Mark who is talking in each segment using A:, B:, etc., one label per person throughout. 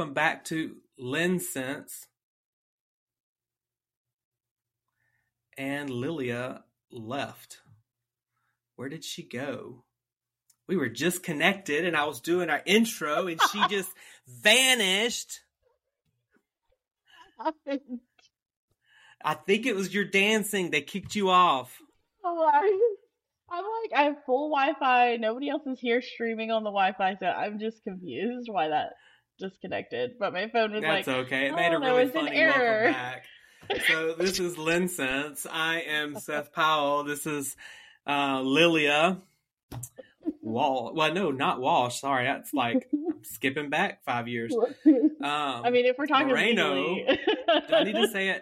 A: welcome back to Sense. And Lilia left. Where did she go? We were just connected and I was doing our intro and she just vanished. I think it was your dancing that kicked you off.
B: Oh, I'm like, I have full Wi-Fi. Nobody else is here streaming on the Wi-Fi, so I'm just confused why that disconnected. But my phone was
A: That's
B: like,
A: okay. It made
B: oh,
A: a really
B: it's an
A: funny
B: error.
A: So this is Lens Sense. I am Seth Powell. This is uh, Lilia Wall. Well, no, not Walsh. Sorry, that's like I'm skipping back five years. Um,
B: I mean, if we're talking
A: Moreno. do I need to say it?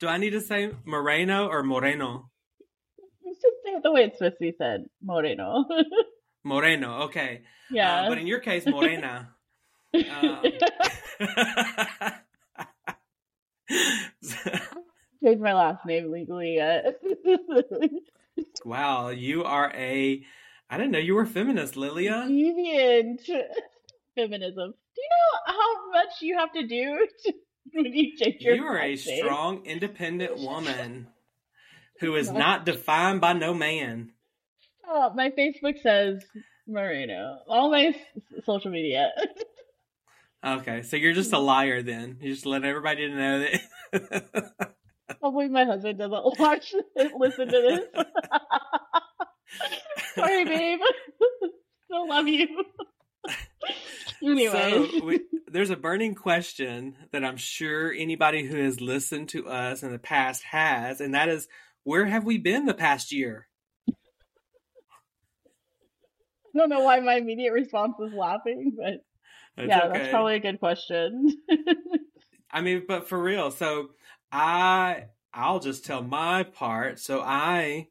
A: Do I need to say Moreno or Moreno?
B: Should say it the way it's supposed to be said, Moreno.
A: Moreno. Okay.
B: yeah.
A: Uh, but in your case, Morena. Um,
B: Change my last name legally yet.
A: wow, you are a. I didn't know you were feminist, Lilia.
B: Deviant feminism. Do you know how much you have to do to, when you change your
A: You are a
B: name?
A: strong, independent woman who is not defined by no man.
B: Oh, my Facebook says Moreno. All my social media.
A: Okay, so you're just a liar then. You just let everybody know that.
B: Hopefully, my husband doesn't watch, listen to this. Sorry, babe. Still love you. anyway,
A: So we, there's a burning question that I'm sure anybody who has listened to us in the past has, and that is, where have we been the past year?
B: I don't know why my immediate response was laughing, but
A: It's
B: yeah,
A: okay.
B: that's probably a good question.
A: I mean, but for real, so I I'll just tell my part. So I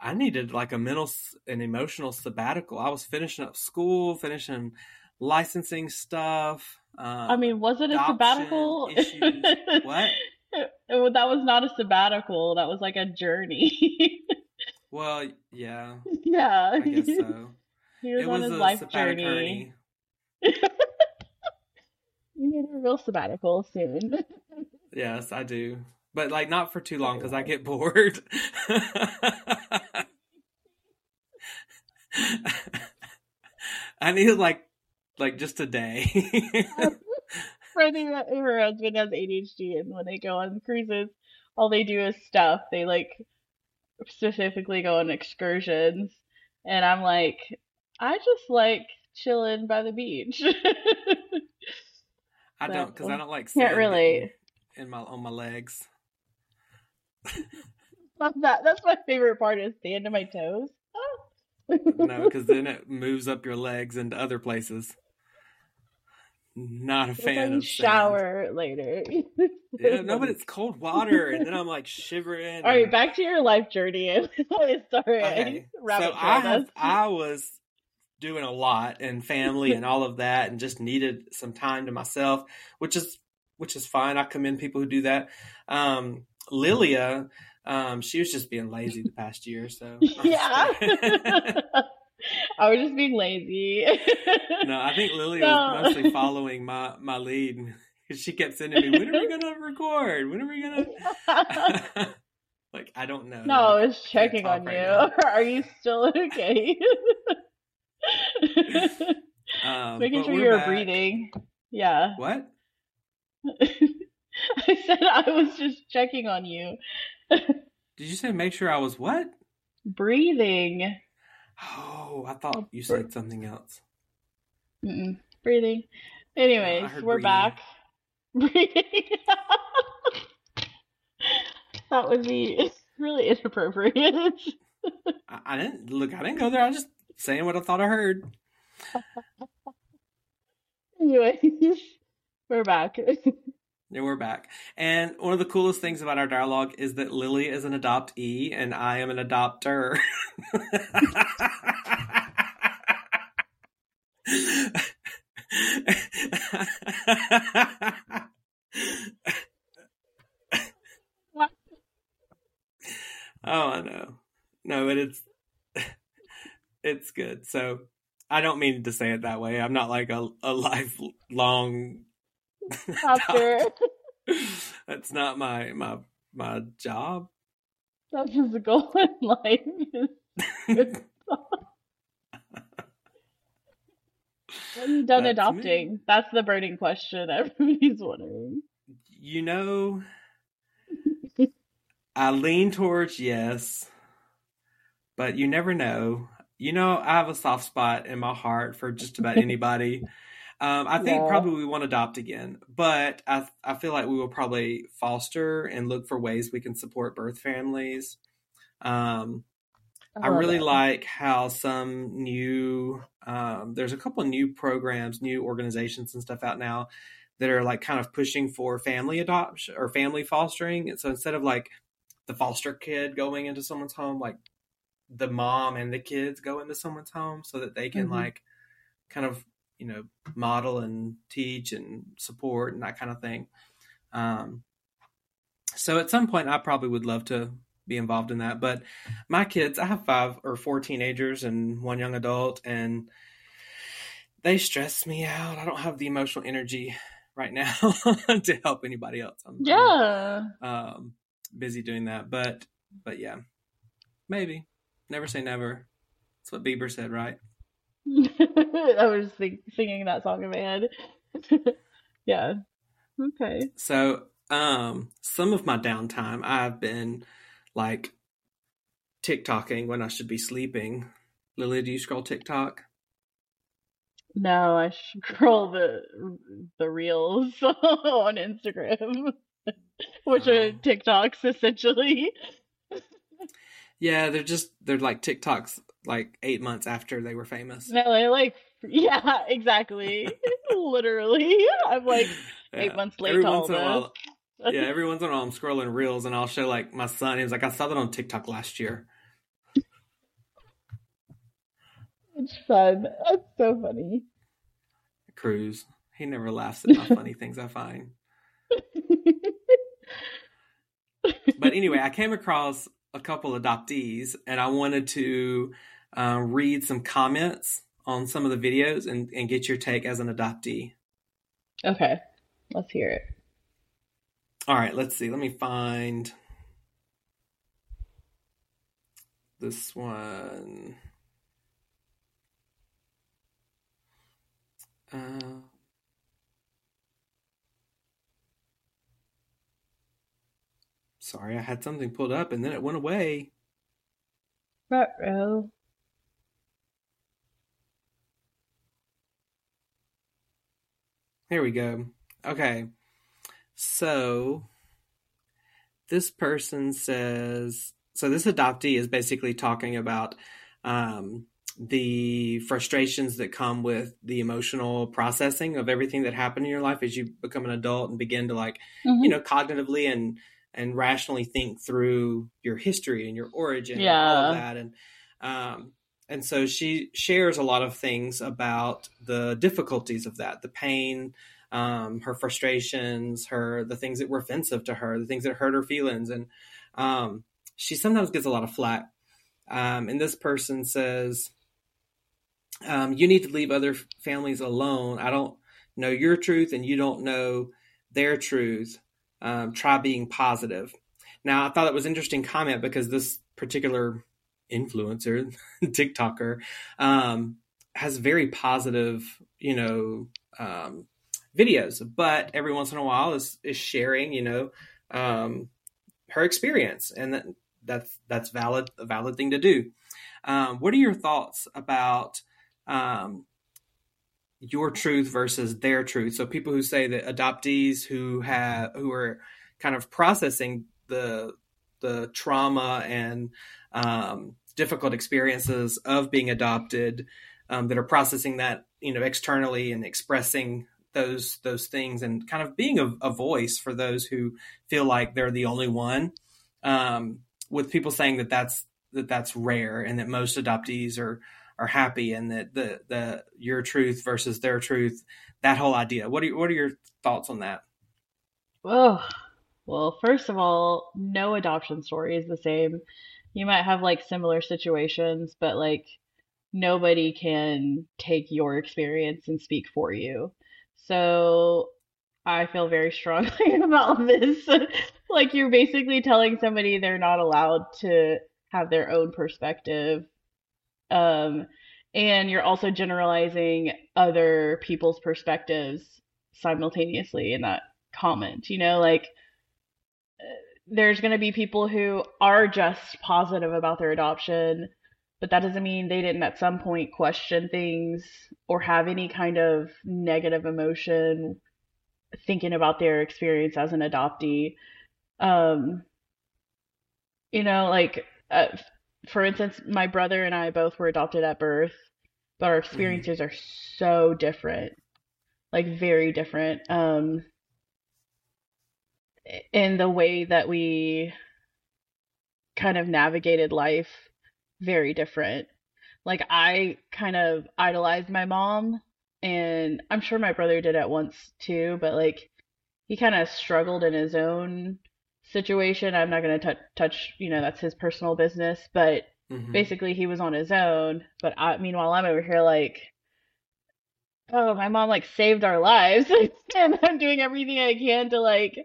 A: I needed like a mental and emotional sabbatical. I was finishing up school, finishing licensing stuff. Um,
B: I mean, was it a sabbatical?
A: What?
B: That was not a sabbatical. That was like a journey.
A: well, yeah,
B: yeah,
A: I guess so.
B: he was
A: it
B: on
A: was
B: his
A: a
B: life journey.
A: journey.
B: You need a real sabbatical soon.
A: Yes, I do, but like not for too long because I get bored. I need like like just a day.
B: Friendly, her husband has ADHD, and when they go on cruises, all they do is stuff. They like specifically go on excursions, and I'm like, I just like chilling by the beach.
A: I don't because I don't like
B: Can't
A: sand
B: relate.
A: in, my on my legs.
B: Love that. That's my favorite part is stand to my toes.
A: No, because then it moves up your legs into other places. Not a
B: It's
A: fan
B: like
A: of sand.
B: shower later.
A: Yeah, no, but it's cold water, and then I'm like shivering.
B: All right,
A: and-
B: back to your life journey. Sorry,
A: Okay, so I have. I was doing a lot and family and all of that, and just needed some time to myself, which is which is fine. I commend people who do that. Um, Lilia, um, she was just being lazy the past year, so
B: yeah. I was just being lazy.
A: no, I think Lilia
B: No.
A: was mostly following my my lead because she kept sending me, "When are we gonna record? When are we gonna?" like I don't know.
B: no, I was checking on you. Are you still okay?
A: um,
B: Making sure you're
A: back.
B: breathing. Yeah.
A: What?
B: I said I was just checking on you.
A: Did you say make sure I was what?
B: Breathing.
A: Oh, I thought you said something else.
B: Mm-mm. Breathing. Anyways, we're
A: breathing.
B: back. Breathing. that would be really inappropriate.
A: I, I didn't look. I didn't go there. I just saying what I thought I heard.
B: anyway, we're back.
A: Yeah, we're back. And one of the coolest things about our dialogue is that Lily is an adoptee and I am an adopter. Oh, I know. No, but it's it's good. So I don't mean to say it that way. I'm not like a, a lifelong
B: Doctor.
A: That's not my my my job.
B: That's his goal in life. You done
A: That's
B: adopting?
A: me.
B: That's the burning question everybody's wondering.
A: You know, I lean towards yes, but you never know. You know, I have a soft spot in my heart for just about anybody. Um, I think
B: Yeah.
A: probably we won't adopt again, but I I feel like we will probably foster and look for ways we can support birth families. Um, I
B: love
A: really
B: it.
A: like how some new um, there's a couple of new programs, new organizations and stuff out now that are like kind of pushing for family adoption or family fostering. And so instead of like the foster kid going into someone's home, like the mom and the kids go into someone's home so that they can
B: Mhm.
A: like kind of you know model and teach and support and that kind of thing. Um, so at some point, I probably would love to be involved in that. But my kids, I have five or four teenagers and one young adult, and they stress me out. I don't have the emotional energy right now to help anybody else. I'm,
B: Yeah.
A: Um, busy doing that, but but yeah, maybe never say never. That's what Bieber said, right?
B: I was think, singing that song in my head. yeah. Okay.
A: So, um, some of my downtime, I've been like TikToking when I should be sleeping. Lily, do you scroll TikTok?
B: No, I scroll the the reels on Instagram, which are
A: Oh.
B: TikToks essentially.
A: Yeah, they're just they're like TikToks like eight months after they were famous.
B: No, I like yeah, exactly. Literally, I'm like eight
A: Yeah.
B: months late
A: Every once in a while, yeah, every once in a while I'm scrolling reels and I'll show like my son. He was like, I saw that on TikTok last year.
B: It's fun. That's so funny.
A: Cruz. He never laughs at my funny things I find. But anyway, I came across a couple adoptees and I wanted to uh, read some comments on some of the videos and, and get your take as an adoptee.
B: okay, let's hear it.
A: All right, let's see. Let me find this one. Uh, sorry, I had something pulled up and then it went away.
B: Ruh-roh.
A: Here we go. Okay. So this person says so this adoptee is basically talking about um, the frustrations that come with the emotional processing of everything that happened in your life as you become an adult and begin to like
B: Mhm.
A: you know cognitively and and rationally think through your history and your origin and all of that and um and so she shares a lot of things about the difficulties of that the pain um her frustrations her the things that were offensive to her the things that hurt her feelings and um she sometimes gets a lot of flack um and this person says um, you need to leave other families alone. I don't know your truth and you don't know their truth. Um, try being positive. Now, I thought it was an interesting comment because this particular influencer, TikToker, um, has very positive, you know, um, videos, but every once in a while is, is sharing, you know, um, her experience, and that, that's that's valid, a valid thing to do. Um, what are your thoughts about um, your truth versus their truth. So people who say that adoptees who have who are kind of processing the the trauma and um, difficult experiences of being adopted, um, that are processing that you know externally and expressing those those things and kind of being a, a voice for those who feel like they're the only one. Um, with people saying that that's that that's rare and that most adoptees are are happy and that the the your truth versus their truth that whole idea what are what are your thoughts on that
B: Oh, well, first of all, no adoption story is the same. You might have like similar situations, but like nobody can take your experience and speak for you. So I feel very strongly about this. like you're basically telling somebody they're not allowed to have their own perspective. Um, and you're also generalizing other people's perspectives simultaneously in that comment. You know, like there's going to be people who are just positive about their adoption, but that doesn't mean they didn't at some point question things or have any kind of negative emotion thinking about their experience as an adoptee. Um, you know, like, uh, for instance, my brother and I both were adopted at birth, but our mm-hmm. experiences mm-hmm. are so different, like, very different. Um, in the way that we kind of navigated life very different. Like I kind of idolized my mom and I'm sure my brother did at once too, but like he kind of struggled in his own situation. I'm not going to touch, you know, that's his personal business, but mm-hmm. basically he was on his own. But I, meanwhile, I'm over here like, oh, my mom like saved our lives, and I'm doing everything I can to like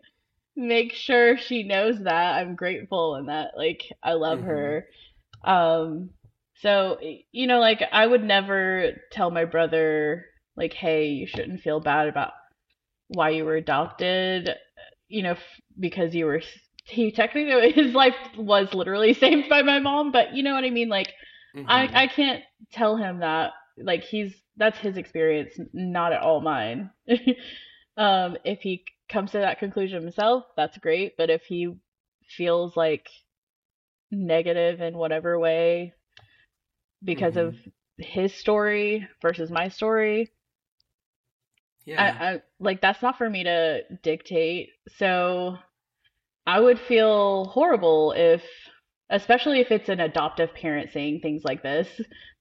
B: make sure she knows that I'm grateful and that like I love mm-hmm. her. Um so you know like I would never tell my brother like hey, you shouldn't feel bad about why you were adopted, you know, f- because you were he technically his life was literally saved by my mom, but you know what I mean like mm-hmm. I I can't tell him that like he's that's his experience, not at all mine. um if he comes to that conclusion himself, that's great. But if he feels like negative in whatever way because mm-hmm. of his story versus my story, yeah, I, I, like that's not for me to dictate. So I would feel horrible if, especially if it's an adoptive parent saying things like this.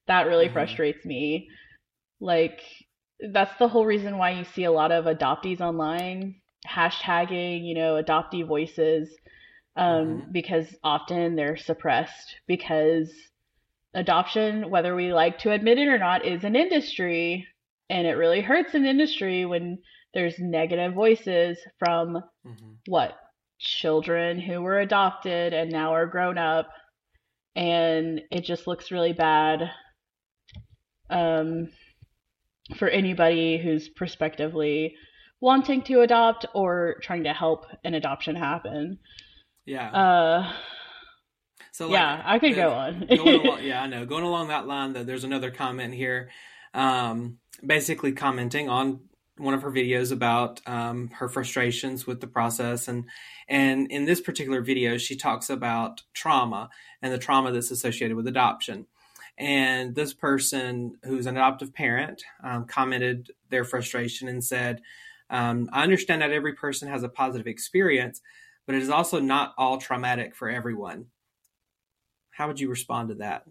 B: That really mm-hmm. frustrates me. Like that's the whole reason why you see a lot of adoptees online hashtagging, you know, adoptee voices, um, mm-hmm. because often they're suppressed because adoption, whether we like to admit it or not, is an industry. And it really hurts an industry when there's negative voices from mm-hmm. what? Children who were adopted and now are grown up. And it just looks really bad um, for anybody who's prospectively wanting to adopt or trying to help an adoption happen.
A: Yeah.
B: Uh, so like, yeah, I could the, go on.
A: along, yeah, I know. Going along that line, though, there's another comment here, um, basically commenting on one of her videos about um, her frustrations with the process, and and in this particular video, she talks about trauma and the trauma that's associated with adoption. And this person, who's an adoptive parent, um, commented their frustration and said, um, I understand that every person has a positive experience, but it is also not all traumatic for everyone. How would you respond to that?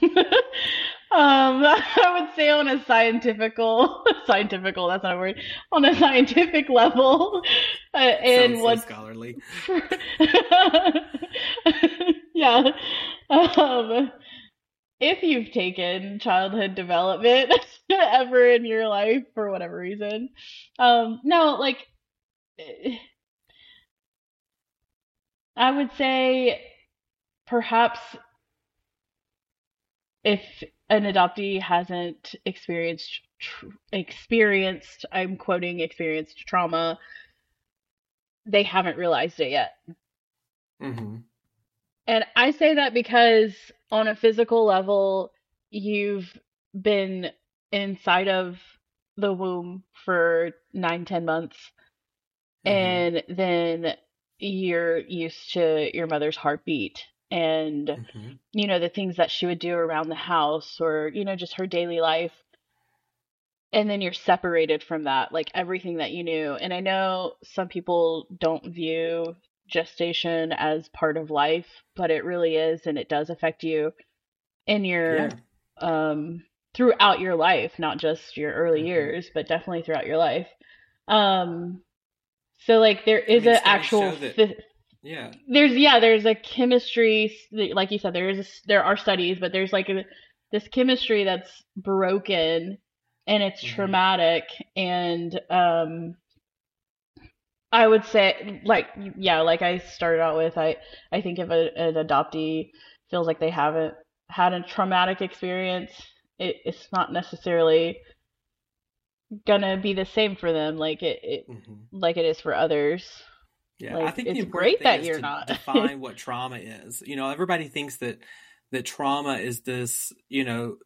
B: Um, I would say on a scientifical, scientifical, that's not a word, on a scientific level, uh, and
A: what scholarly.
B: yeah. Um, if you've taken childhood development ever in your life for whatever reason. Um, no, like I would say perhaps if an adoptee hasn't experienced tr- experienced I'm quoting experienced trauma, they haven't realized it yet. Mm-hmm. And I say that because on a physical level, you've been inside of the womb for nine, ten months, mm-hmm. and then you're used to your mother's heartbeat and mm-hmm. you know the things that she would do around the house or you know just her daily life and then you're separated from that like everything that you knew and i know some people don't view gestation as part of life, but it really is, and it does affect you in your yeah. um throughout your life, not just your early mm-hmm. years, but definitely throughout your life. Um, so like there is an actual.
A: Yeah.
B: There's yeah, there's a chemistry like you said there is a, there are studies, but there's like a, this chemistry that's broken and it's mm-hmm. traumatic and um I would say like yeah, like I started out with I I think if a, an adoptee feels like they haven't had a traumatic experience, it, it's not necessarily gonna be the same for them like it, it mm-hmm. like it is for others.
A: Yeah, like, I think it's great that you're not define what trauma is. You know, everybody thinks that that trauma is this, you know,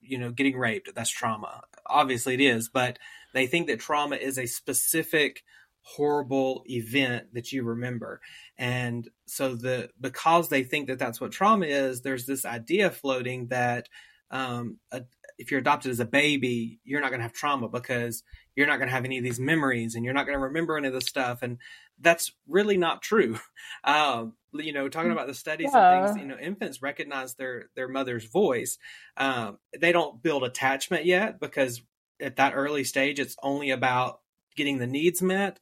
A: you know, getting raped. That's trauma. Obviously, it is, but they think that trauma is a specific horrible event that you remember. And so the because they think that that's what trauma is, there's this idea floating that um, a, if you're adopted as a baby, you're not going to have trauma because you're not going to have any of these memories and you're not going to remember any of this stuff. And that's really not true. Um, you know, talking about the studies yeah. and things, you know, infants recognize their their mother's voice. Um, they don't build attachment yet because at that early stage, it's only about getting the needs met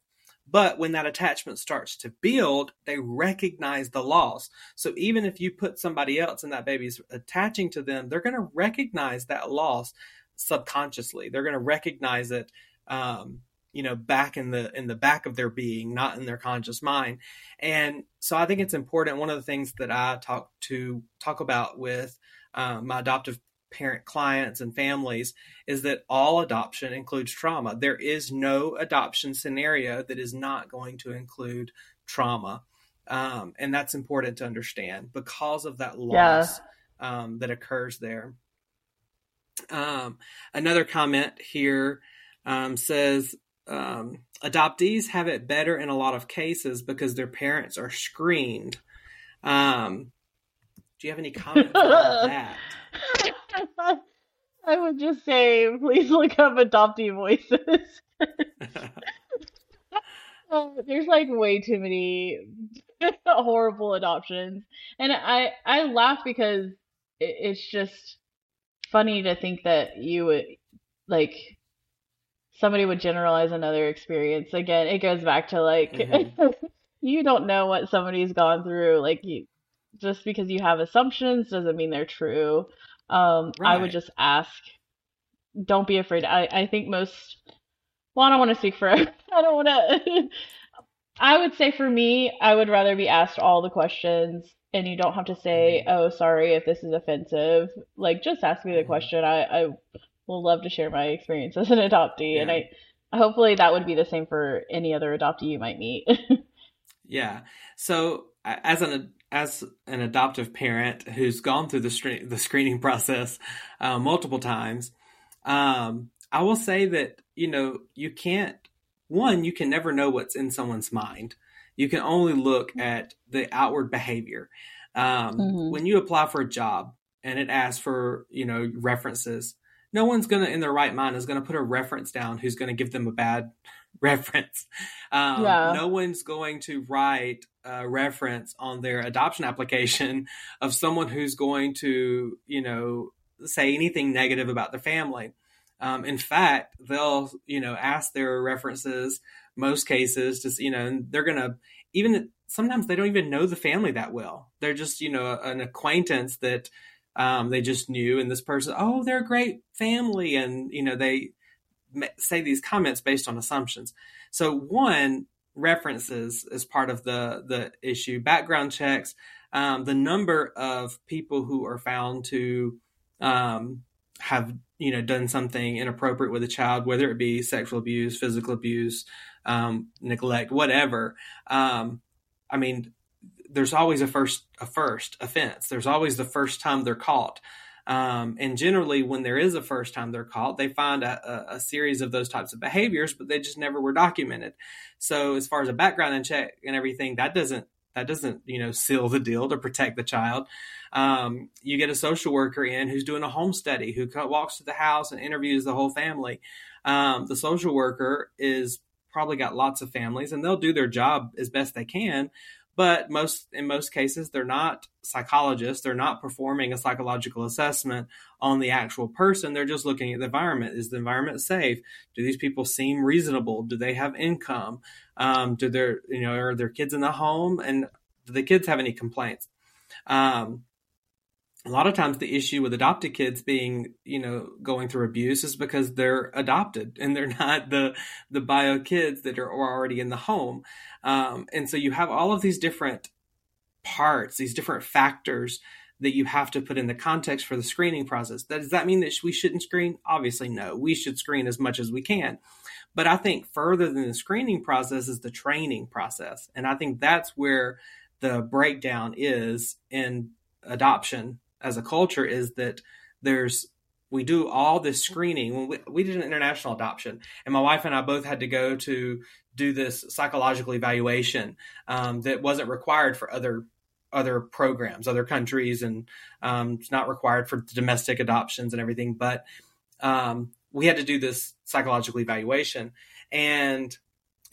A: but when that attachment starts to build, they recognize the loss. So even if you put somebody else and that baby's attaching to them, they're going to recognize that loss subconsciously. They're going to recognize it, um, you know, back in the in the back of their being, not in their conscious mind. And so I think it's important. One of the things that I talk to talk about with um, my adoptive parent clients and families is that all adoption includes trauma. There is no adoption scenario that is not going to include trauma. Um, and that's important to understand because of that loss yeah. um, that occurs there. Um, another comment here um, says um, adoptees have it better in a lot of cases because their parents are screened. Um, do you have any comments about that?
B: I would just say, please look up adoptee voices. uh, there's like way too many horrible adoptions, and I I laugh because it, it's just funny to think that you would like somebody would generalize another experience. Again, it goes back to like mm-hmm. you don't know what somebody's gone through. Like you, just because you have assumptions doesn't mean they're true. Um, right. I would just ask. Don't be afraid. I I think most. Well, I don't want to speak for. I don't want to. I would say for me, I would rather be asked all the questions, and you don't have to say. "Oh, sorry if this is offensive." Like, just ask me the mm-hmm. question. I I will love to share my experience as an adoptee, yeah. and I hopefully that would be the same for any other adoptee you might meet.
A: yeah. So as an as an adoptive parent who's gone through the, the screening process uh, multiple times, um, I will say that you know you can't. One, you can never know what's in someone's mind. You can only look at the outward behavior. Um, mm-hmm. When you apply for a job and it asks for you know references, no one's gonna in their right mind is gonna put a reference down who's gonna give them a bad reference. Um, yeah. No one's going to write a reference on their adoption application of someone who's going to, you know, say anything negative about the family. Um, in fact, they'll, you know, ask their references most cases to, you know, and they're going to even sometimes they don't even know the family that well. They're just, you know, an acquaintance that um, they just knew, and this person, oh, they're a great family, and you know, they say these comments based on assumptions. So one references as part of the the issue, background checks, um, the number of people who are found to um, have you know done something inappropriate with a child, whether it be sexual abuse, physical abuse, um, neglect, whatever. Um, I mean, there's always a first a first offense. There's always the first time they're caught. Um, and generally, when there is a first time they're caught, they find a, a, a, series of those types of behaviors, but they just never were documented. So, as far as a background check and everything, that doesn't that doesn't you know seal the deal to protect the child. Um, you get a social worker in who's doing a home study, who walks to the house and interviews the whole family. Um, the social worker is probably got lots of families, and they'll do their job as best they can. But most in most cases they're not psychologists. They're not performing a psychological assessment on the actual person. They're just looking at the environment. Is the environment safe? Do these people seem reasonable? Do they have income? Um, do their you know are their kids in the home? And do the kids have any complaints? Um, a lot of times the issue with adopted kids being you know going through abuse is because they're adopted and they're not the the bio kids that are already in the home. Um, and so you have all of these different parts these different factors that you have to put in the context for the screening process. Does that mean that we shouldn't screen? Obviously no. We should screen as much as we can. But i think further than the screening process is the training process. And i think that's where the breakdown is in adoption as a culture is that there's we do all this screening. When we, we did an international adoption and my wife and i both had to go to do this psychological evaluation um, that wasn't required for other other programs other countries and um, it's not required for domestic adoptions and everything but um, we had to do this psychological evaluation and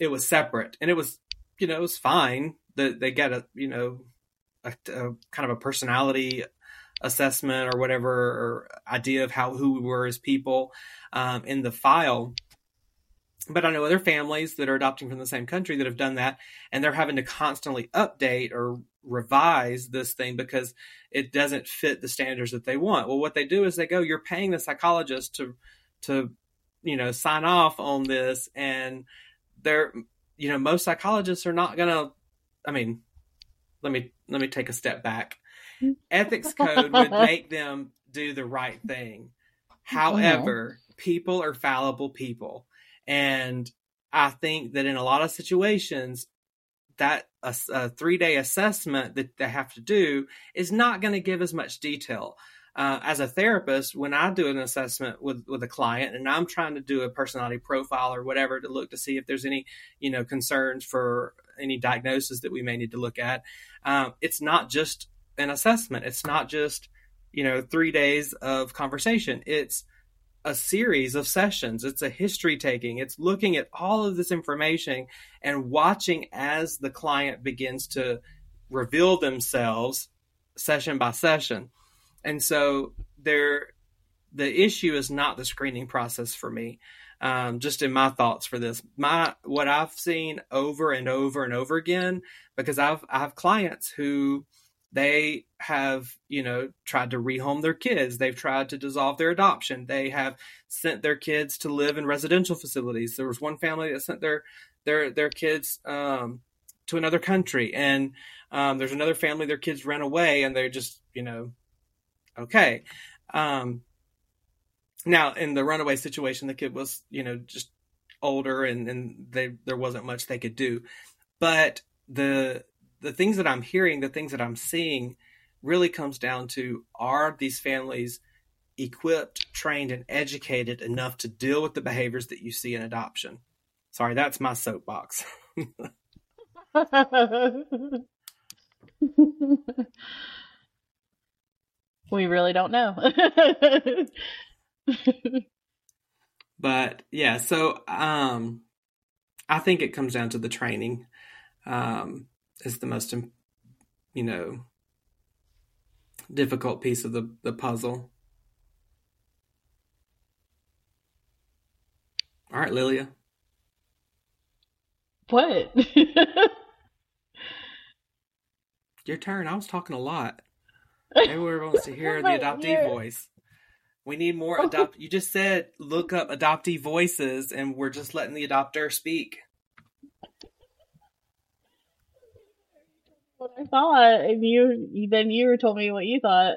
A: it was separate and it was you know it was fine that they get a you know a, a kind of a personality assessment or whatever or idea of how who we were as people um, in the file. But I know other families that are adopting from the same country that have done that, and they're having to constantly update or revise this thing because it doesn't fit the standards that they want. Well, what they do is they go, "You're paying the psychologist to to you know sign off on this," and they're you know most psychologists are not gonna. I mean, let me let me take a step back ethics code would make them do the right thing. However, people are fallible people. And I think that in a lot of situations, that a, a three day assessment that they have to do is not going to give as much detail. Uh, as a therapist, when I do an assessment with with a client and I'm trying to do a personality profile or whatever to look to see if there's any you know concerns for any diagnosis that we may need to look at, um, it's not just an assessment. It's not just, you know, three days of conversation. It's a series of sessions. It's a history taking. It's looking at all of this information and watching as the client begins to reveal themselves session by session. And so there the issue is not the screening process for me. Um, just in my thoughts for this, my what I've seen over and over and over again, because I've I have clients who they have, you know, tried to rehome their kids. They've tried to dissolve their adoption. They have sent their kids to live in residential facilities. There was one family that sent their their their kids um, to another country, and um, there's another family their kids ran away, and they're just, you know, okay. Um, now, in the runaway situation, the kid was, you know, just older, and and they there wasn't much they could do, but the the things that I'm hearing, the things that I'm seeing, really comes down to are these families equipped, trained, and educated enough to deal with the behaviors that you see in adoption? Sorry, that's my soapbox.
B: we really don't know.
A: but yeah, so um, I think it comes down to the training. Um, is the most you know difficult piece of the, the puzzle. All right, Lilia.
B: What?
A: Your turn. I was talking a lot. Everyone wants to hear the adoptee voice. We need more adopt. You just said look up adoptee voices, and we're just letting the adopter speak.
B: What I thought, and you then you told me what you thought.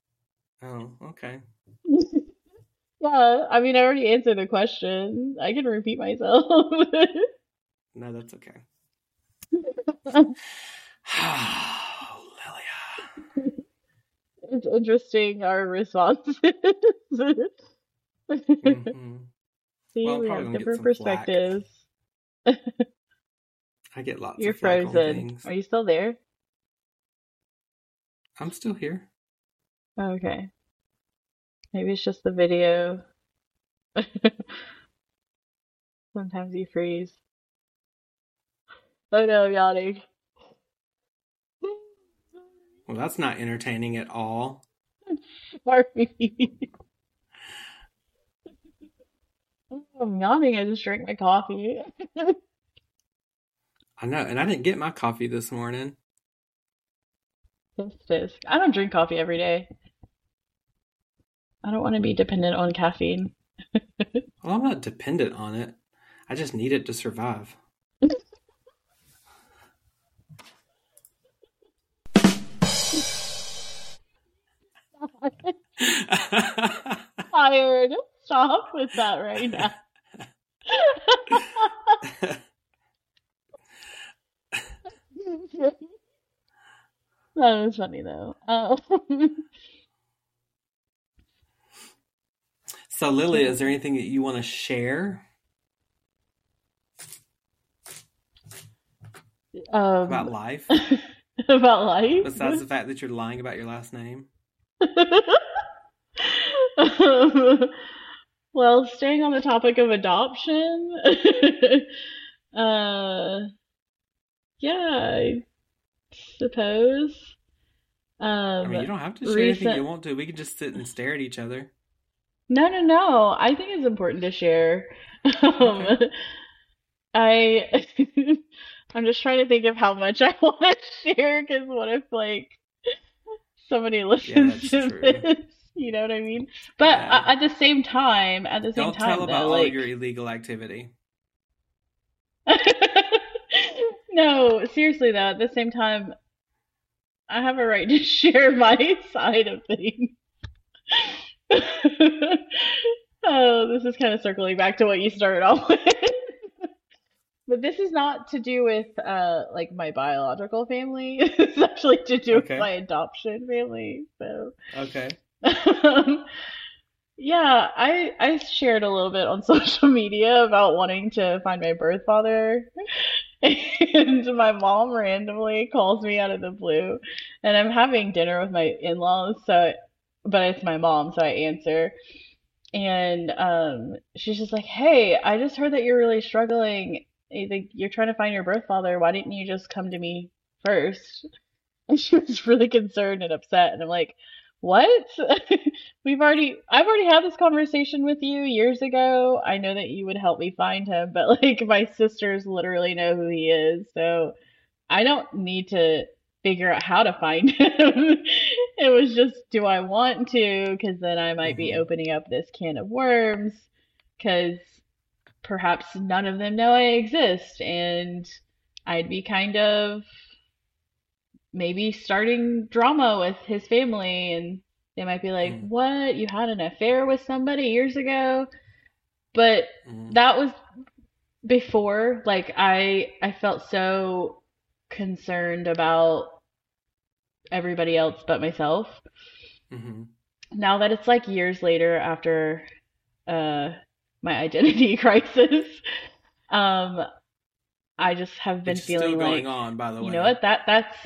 A: oh, okay.
B: yeah, I mean, I already answered the question. I can repeat myself.
A: no, that's okay. oh,
B: Lilia. It's interesting our responses. mm-hmm. See, well, we have different perspectives.
A: I get lots.
B: You're frozen. Are you still there?
A: I'm still here.
B: Okay. Maybe it's just the video. Sometimes you freeze. Oh no, I'm yawning.
A: Well, that's not entertaining at all.
B: Sorry. I'm yawning. I just drank my coffee.
A: I know, and I didn't get my coffee this morning.
B: Tisk tisk. I don't drink coffee every day. I don't want to be dependent on caffeine.
A: Well, I'm not dependent on it. I just need it to survive.
B: I'm tired. Stop with that right now. That was funny though. Um,
A: so, Lily, is there anything that you want to share
B: um,
A: about life
B: about life.
A: besides the fact that you're lying about your last name?
B: well, staying on the topic of adoption, uh, yeah, I suppose.
A: I
B: Um,
A: mean, you don't have to share anything
B: recent.
A: you want to. We can just sit and stare at each other.
B: No, no, no. I think it's important to share. Um. I I'm just trying to think of how much I want to share because what if like somebody listens
A: that's
B: to
A: true.
B: this? You know what I mean? But
A: Yeah.
B: at the same time, at the same
A: Don't
B: time
A: tell about
B: though,
A: all
B: like
A: your illegal activity.
B: No, seriously though, at the same time, I have a right to share my side of things. Oh, this is kind of circling back to what you started off with. But this is not to do with uh like my biological family. It's actually to do with my adoption family. So
A: Okay.
B: um, yeah, I I shared a little bit on social media about wanting to find my birth father. And my mom randomly calls me out of the blue, and I'm having dinner with my in-laws, so but it's my mom, so I answer. And um, she's just like, "Hey, I just heard that you're really struggling. you're trying to find your birth father. Why didn't you just come to me first?" And she was really concerned and upset. And I'm like, "What? We've already I've already had this conversation with you years ago. I know that you would help me find him, but like my sisters literally know who he is, so I don't need to figure out how to find him. It was just, do I want to? Because then I might be
A: Mhm.
B: opening up this can of worms. Because perhaps none of them know I exist, and I'd be kind of maybe starting drama with his family, and they might be like,
A: Mm.
B: "What? You had an affair with somebody years ago?" But
A: Mhm.
B: that was before like I I felt so concerned about everybody else but myself.
A: Mhm.
B: Now that it's like years later after uh my identity crisis, um I just have been
A: is
B: feeling
A: still going
B: like,
A: on, by the way.
B: you know what, that that's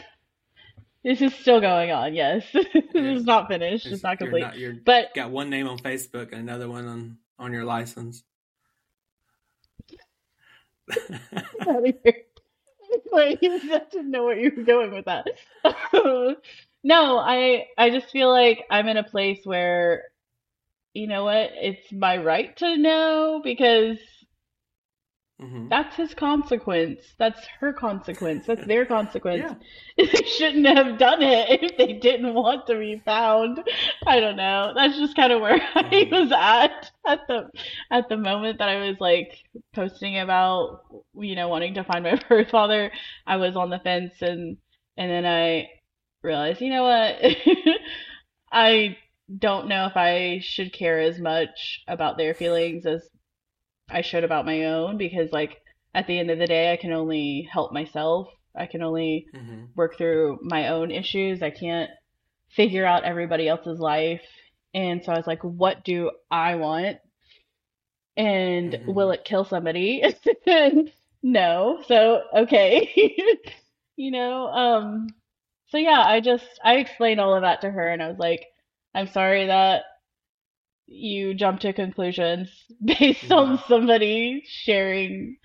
B: this is still going on, yes. This is not finished,
A: It's-
B: it's not
A: you're
B: complete.
A: not- you're
B: But
A: got one name on Facebook and another one on on your license.
B: out of here. Wait, I didn't know where you were going with that. No, I I just feel like I'm in a place where, you know what, it's my right to know because
A: hmm
B: that's his consequence. That's her consequence. That's their consequence.
A: Yeah.
B: They shouldn't have done it if they didn't want to be found. I don't know. That's just kind of where I
A: Mhm.
B: was at at the at the moment that I was like posting about, you know, wanting to find my birth father. I was on the fence and and then I realized, you know what? I don't know if I should care as much about their feelings as I should about my own because like at the end of the day, I can only help myself. I can only
A: hmm
B: work through my own issues. I can't figure out everybody else's life. And so I was like, what do I want? And
A: Mhm.
B: will it kill somebody? no. So, okay. you know, um, so yeah, I just, I explained all of that to her and I was like, I'm sorry that you jump to conclusions based on
A: Mhm.
B: somebody sharing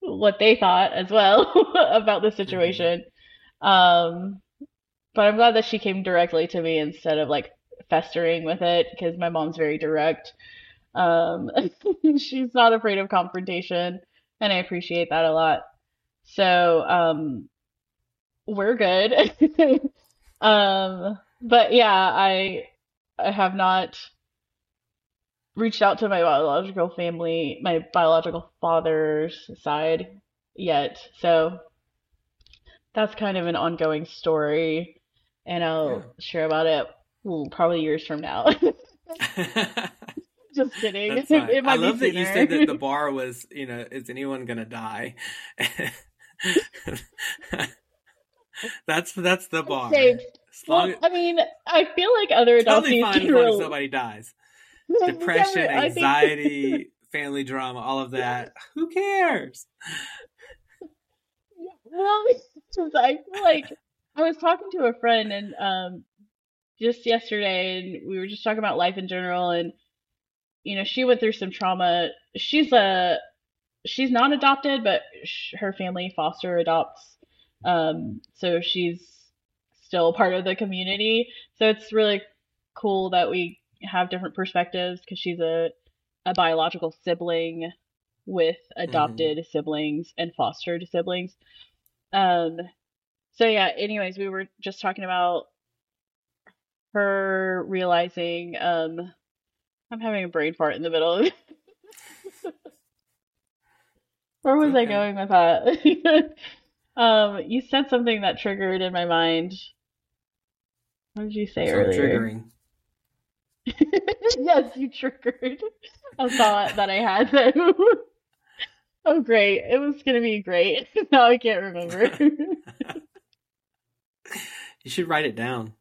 B: what they thought as well about the situation. Um, but I'm glad that she came directly to me instead of like festering with it because my mom's very direct. Um, she's not afraid of confrontation, and I appreciate that a lot. So, um, we're good. um, but yeah, I I have not reached out to my biological family, my biological father's side yet. So that's kind of an ongoing story, and I'll
A: Yeah.
B: share about it ooh, probably years from now. Just kidding.
A: That's fine.
B: It
A: I love that you said that the bar was, you know, is anyone gonna die? that's that's the bar.
B: Well, I mean, I feel like other
A: totally
B: adoptees
A: fine
B: can
A: as long as nobody dies. Depression,
B: but I think-
A: anxiety, family drama, all of that. Who cares?
B: Well, I feel like I was talking to a friend and um just yesterday, and we were just talking about life in general, and you know, she went through some trauma. She's a she's not adopted, but sh her family foster adopts, um, so she's still part of the community. So it's really cool that we have different perspectives because she's a a biological sibling with adopted siblings and fostered siblings. Um, so yeah, anyways, we were just talking about her realizing, um, I'm having a brain fart in the middle of Where was I going with that? Um, you said something that triggered in my mind. What did you say
A: So
B: earlier?
A: triggering.
B: Yes, you triggered a thought that I had though. Oh, great. It was gonna be great. Now I can't remember.
A: You should write it down.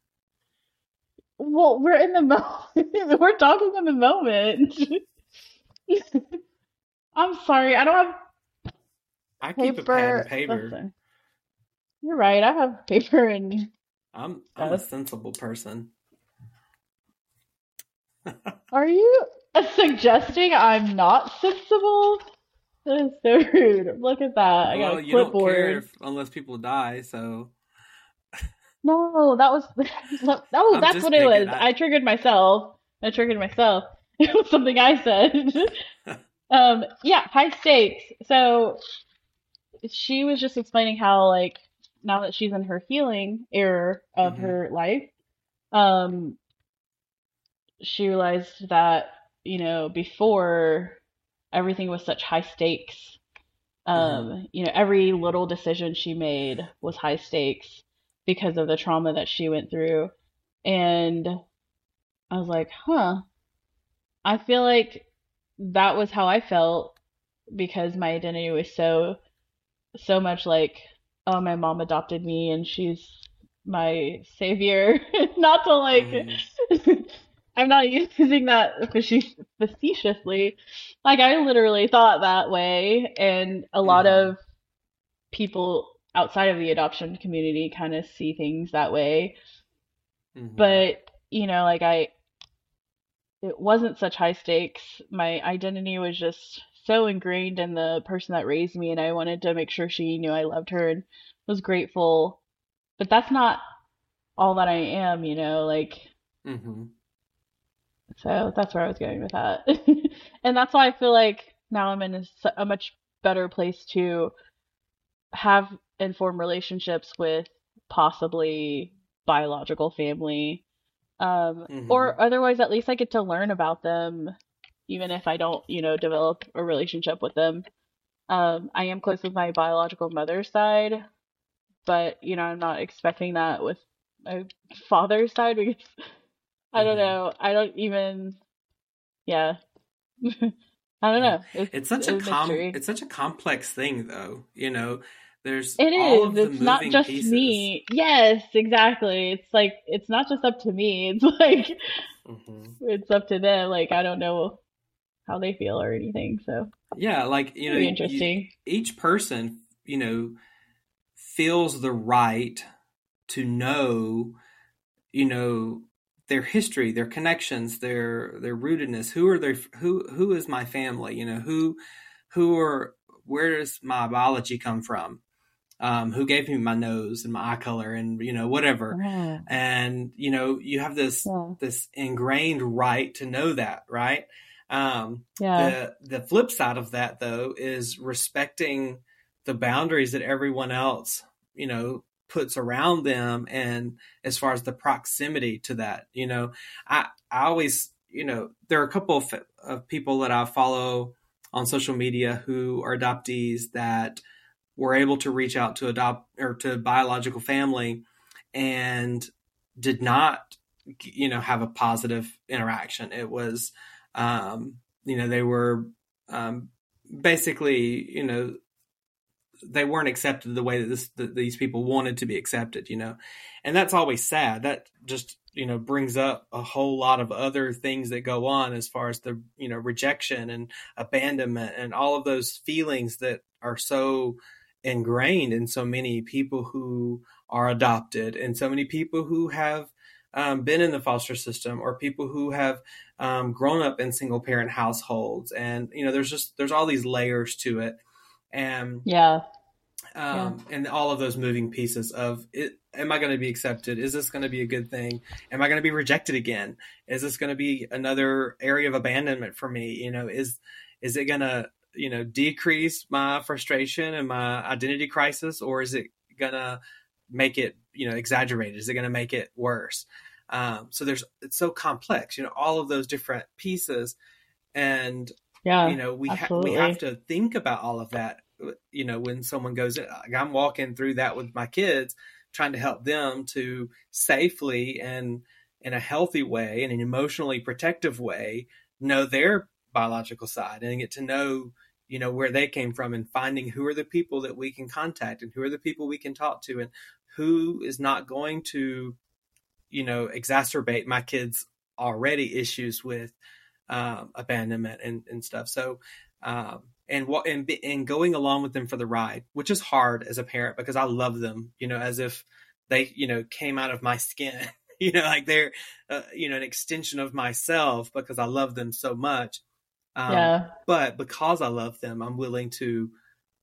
B: Well, we're in the moment. We're talking in the moment. I'm sorry. I don't have
A: I keep a pad
B: paper.
A: and paper.
B: Listen, you're right. I have paper and
A: I'm I'm a sensible person.
B: Are you suggesting I'm not sensible? That is so rude. Look at that. I got
A: well,
B: a
A: you don't care
B: clipboard.
A: if, unless people die, so
B: No, that was oh,
A: I'm
B: that's what it was.
A: I-
B: I triggered myself. I triggered myself. It was something I said. um, yeah, high stakes. So she was just explaining how like now that she's in her healing era of
A: Mhm.
B: her life, um, she realized that, you know, before everything was such high stakes. Um, you know, every little decision she made was high stakes because of the trauma that she went through. And I was like, huh. I feel like that was how I felt because my identity was so, so much like, oh, my mom adopted me and she's my savior. Not to like,
A: Mhm.
B: I'm not using that facetiously. Like, I literally thought that way, and a lot
A: Mhm.
B: of people outside of the adoption community kind of see things that way.
A: Mhm.
B: But, you know, like I, it wasn't such high stakes. My identity was just so ingrained in the person that raised me, and I wanted to make sure she knew I loved her and was grateful. But that's not all that I am, you know, like,
A: Mhm.
B: So that's where I was going with that. And that's why I feel like now I'm in a much better place to have informed relationships with possibly biological family. Um,
A: Mhm.
B: or otherwise, at least I get to learn about them, even if I don't, you know, develop a relationship with them. Um, I am close with my biological mother's side, but, you know, I'm not expecting that with my father's side because I don't
A: Mhm.
B: know. I don't even, yeah. I don't know. It's,
A: It's such a
B: a
A: com
B: mystery.
A: it's such a complex thing though. You know, there's
B: It is. It's not just
A: pieces.
B: me. Yes, exactly. It's like it's not just up to me. It's like
A: Mhm.
B: it's up to them. Like I don't know how they feel or anything. So
A: Yeah, like you know,
B: very
A: you-
B: interesting.
A: each person, you know, feels the right to know, you know, their history, their connections, their their rootedness. Who are their who who is my family? You know, who who are where does my biology come from? um, who gave me my nose and my eye color and you know whatever
B: Yeah.
A: and you know you have this
B: Yeah.
A: this ingrained right to know that right um,
B: Yeah.
A: the the flip side of that though is respecting the boundaries that everyone else you know puts around them and as far as the proximity to that you know? I i always you know there are a couple of, of people that i follow on social media who are adoptees that were able to reach out to adopt or to biological family and did not you know have a positive interaction. It was um you know they were um basically you know they weren't accepted the way that this that these people wanted to be accepted you know? And that's always sad. That just you know brings up a whole lot of other things that go on as far as the you know rejection and abandonment and all of those feelings that are so ingrained in so many people who are adopted and so many people who have um, been in the foster system or people who have um, grown up in single parent households. And you know there's just there's all these layers to it and
B: Yeah.
A: um, and all of those moving pieces of it, am I going to be accepted? Is this going to be a good thing? Am I going to be rejected again? Is this going to be another area of abandonment for me? You know, is is it going to you know decrease my frustration and my identity crisis, or is it going to make it you know exaggerated? Is it going to make it worse? Um, so there's it's so complex, you know, all of those different pieces, and
B: Yeah.
A: you know we ha- we have to think about all of that uh, you know when someone goes uh, like i'm walking through that with my kids trying to help them to safely and in a healthy way in an emotionally protective way know their biological side and get to know you know where they came from and finding who are the people that we can contact and who are the people we can talk to and who is not going to you know exacerbate my kids already issues with um, abandonment and, and stuff. So, um, and what and, and going along with them for the ride, which is hard as a parent because I love them, you know, as if they, you know, came out of my skin, you know, like they're, uh, you know, an extension of myself because I love them so much. Um,
B: yeah.
A: But because I love them, I'm willing to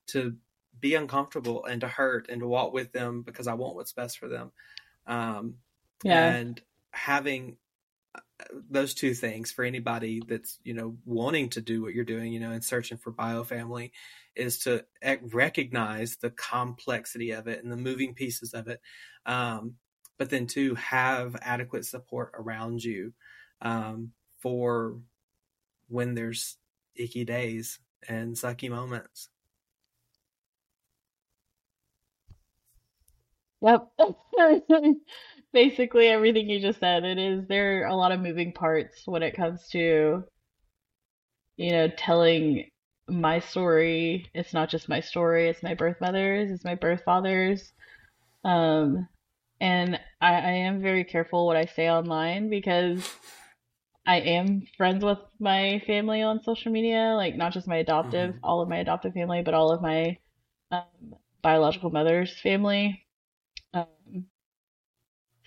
A: to be uncomfortable and to hurt and to walk with them because I want what's best for them. Um,
B: Yeah.
A: and having those two things for anybody that's you know wanting to do what you're doing you know and searching for biofamily is to recognize the complexity of it and the moving pieces of it um, but then to have adequate support around you um, for when there's icky days and sucky moments
B: Yep. Basically everything you just said. It is there are a lot of moving parts when it comes to, you know, telling my story. It's not just my story, it's my birth mother's, it's my birth father's. Um, and I, I am very careful what I say online because I am friends with my family on social media, like not just my adoptive,
A: Mhm.
B: all of my adoptive family, but all of my um, biological mother's family. Um,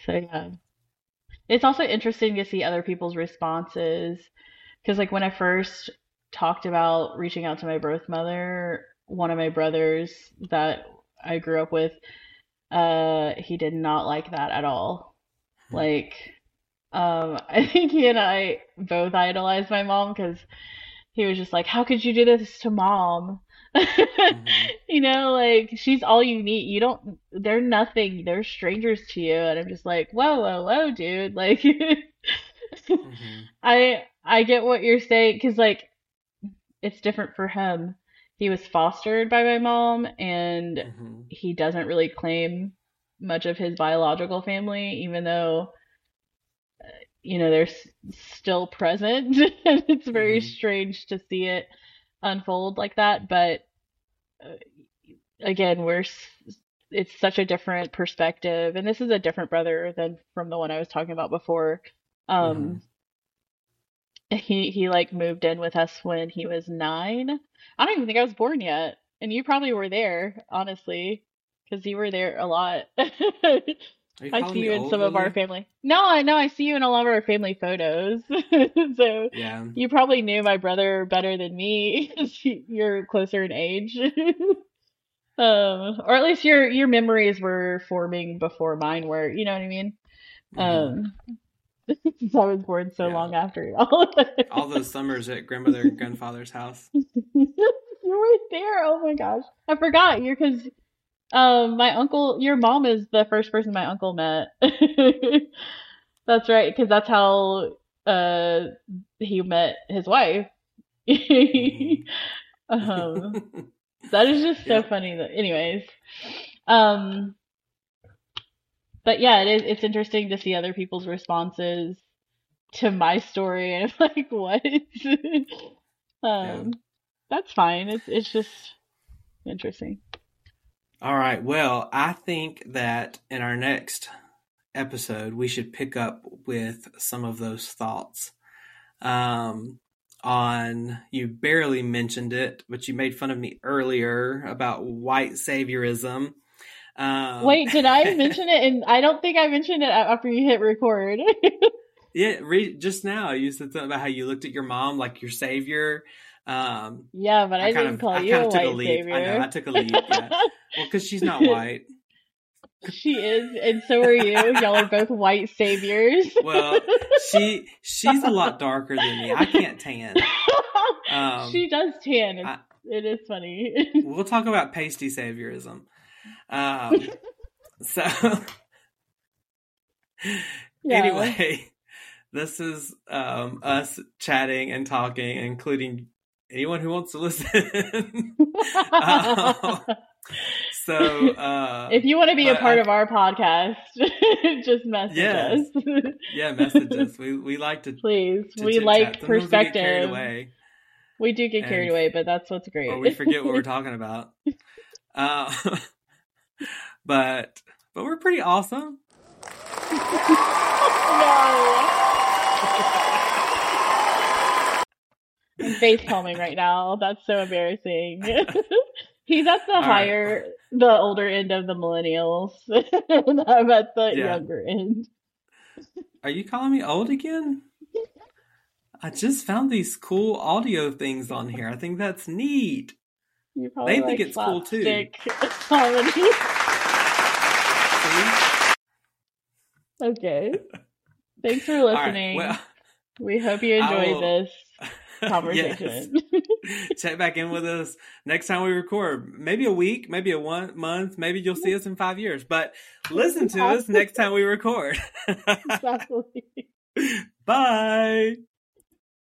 B: so yeah, it's also interesting to see other people's responses because like when I first talked about reaching out to my birth mother, one of my brothers that I grew up with, uh, he did not like that at all. Like, um, I think he and I both idolized my mom because he was just like, "How could you do this to mom?"
A: Mhm.
B: You know, like she's all you need. You don't, they're nothing. They're strangers to you. And I'm just like, whoa, whoa, whoa, dude. Like,
A: Mhm.
B: I I get what you're saying because like it's different for him. He was fostered by my mom, and
A: Mhm.
B: he doesn't really claim much of his biological family, even though you know they're s- still present. And it's very
A: Mhm.
B: strange to see it unfold like that. But uh, again, we're it's such a different perspective, and this is a different brother than from the one I was talking about before. Um, he he like moved in with us when he was nine. I don't even think I was born yet, and you probably were there, honestly, because you were there a lot. I see you in some of our family. No, I know I see you in a lot of our family photos. So
A: Yeah.
B: you probably knew my brother better than me. you- You're closer in age. um, or at least your your memories were forming before mine were. You know what I mean? Um, I was born so
A: Mm-hmm. Yeah.
B: long after y'all.
A: All those summers at grandmother and grandfather's house.
B: you were there. Oh my gosh, I forgot. You're because um my uncle, your mom is the first person my uncle met. That's right, because that's how uh he met his wife. um, that is just so
A: Yeah.
B: funny. That, anyways, um, but yeah, it is. It's interesting to see other people's responses to my story, and I'm like, what? um, that's fine. It's it's just interesting.
A: All right. Well, I think that in our next episode, we should pick up with some of those thoughts. Um, on you barely mentioned it, but you made fun of me earlier about white saviorism. Um,
B: Wait, did I mention it? And I don't think I mentioned it after you hit record.
A: Yeah, re- just now you said something about how you looked at your mom like your savior. Um,
B: yeah, but I,
A: I
B: didn't
A: of,
B: call
A: I
B: you a white
A: a
B: savior.
A: I know, I took a leap. Yeah. Well, because she's not white.
B: She is, and so are you. Y'all are both white saviors.
A: Well, she she's a lot darker than me. I can't tan. Um,
B: she does tan.
A: I-
B: it is funny.
A: We'll talk about pasty saviorism. Um, so
B: Yeah.
A: anyway, this is um, us chatting and talking, including anyone who wants to listen. Um, so uh,
B: if you want to be a part
A: I-
B: of our podcast, just message
A: Yes.
B: us.
A: yeah, message us. We we like to.
B: Please.
A: to
B: we like
A: We
B: perspective.
A: away,
B: We do get carried
A: And-
B: away, but that's what's great.
A: or we forget what we're talking about. Uh, but but we're pretty awesome.
B: no. I'm face palming right now. That's so embarrassing. He's at the
A: right.
B: higher, the older end of the millennials, and I'm at the
A: Yeah.
B: younger end.
A: Are you calling me old again? I just found these cool audio things on here. I think that's neat.
B: You probably
A: They think it's cool, too.
B: comedy. Okay. Thanks for
A: All right,
B: listening.
A: well,
B: we hope you enjoyed
A: will-
B: this. conversation.
A: Check back in with us next time we record. Maybe a week, maybe a one month, maybe you'll see us in five years. But listen to us next time we record.
B: exactly.
A: Bye.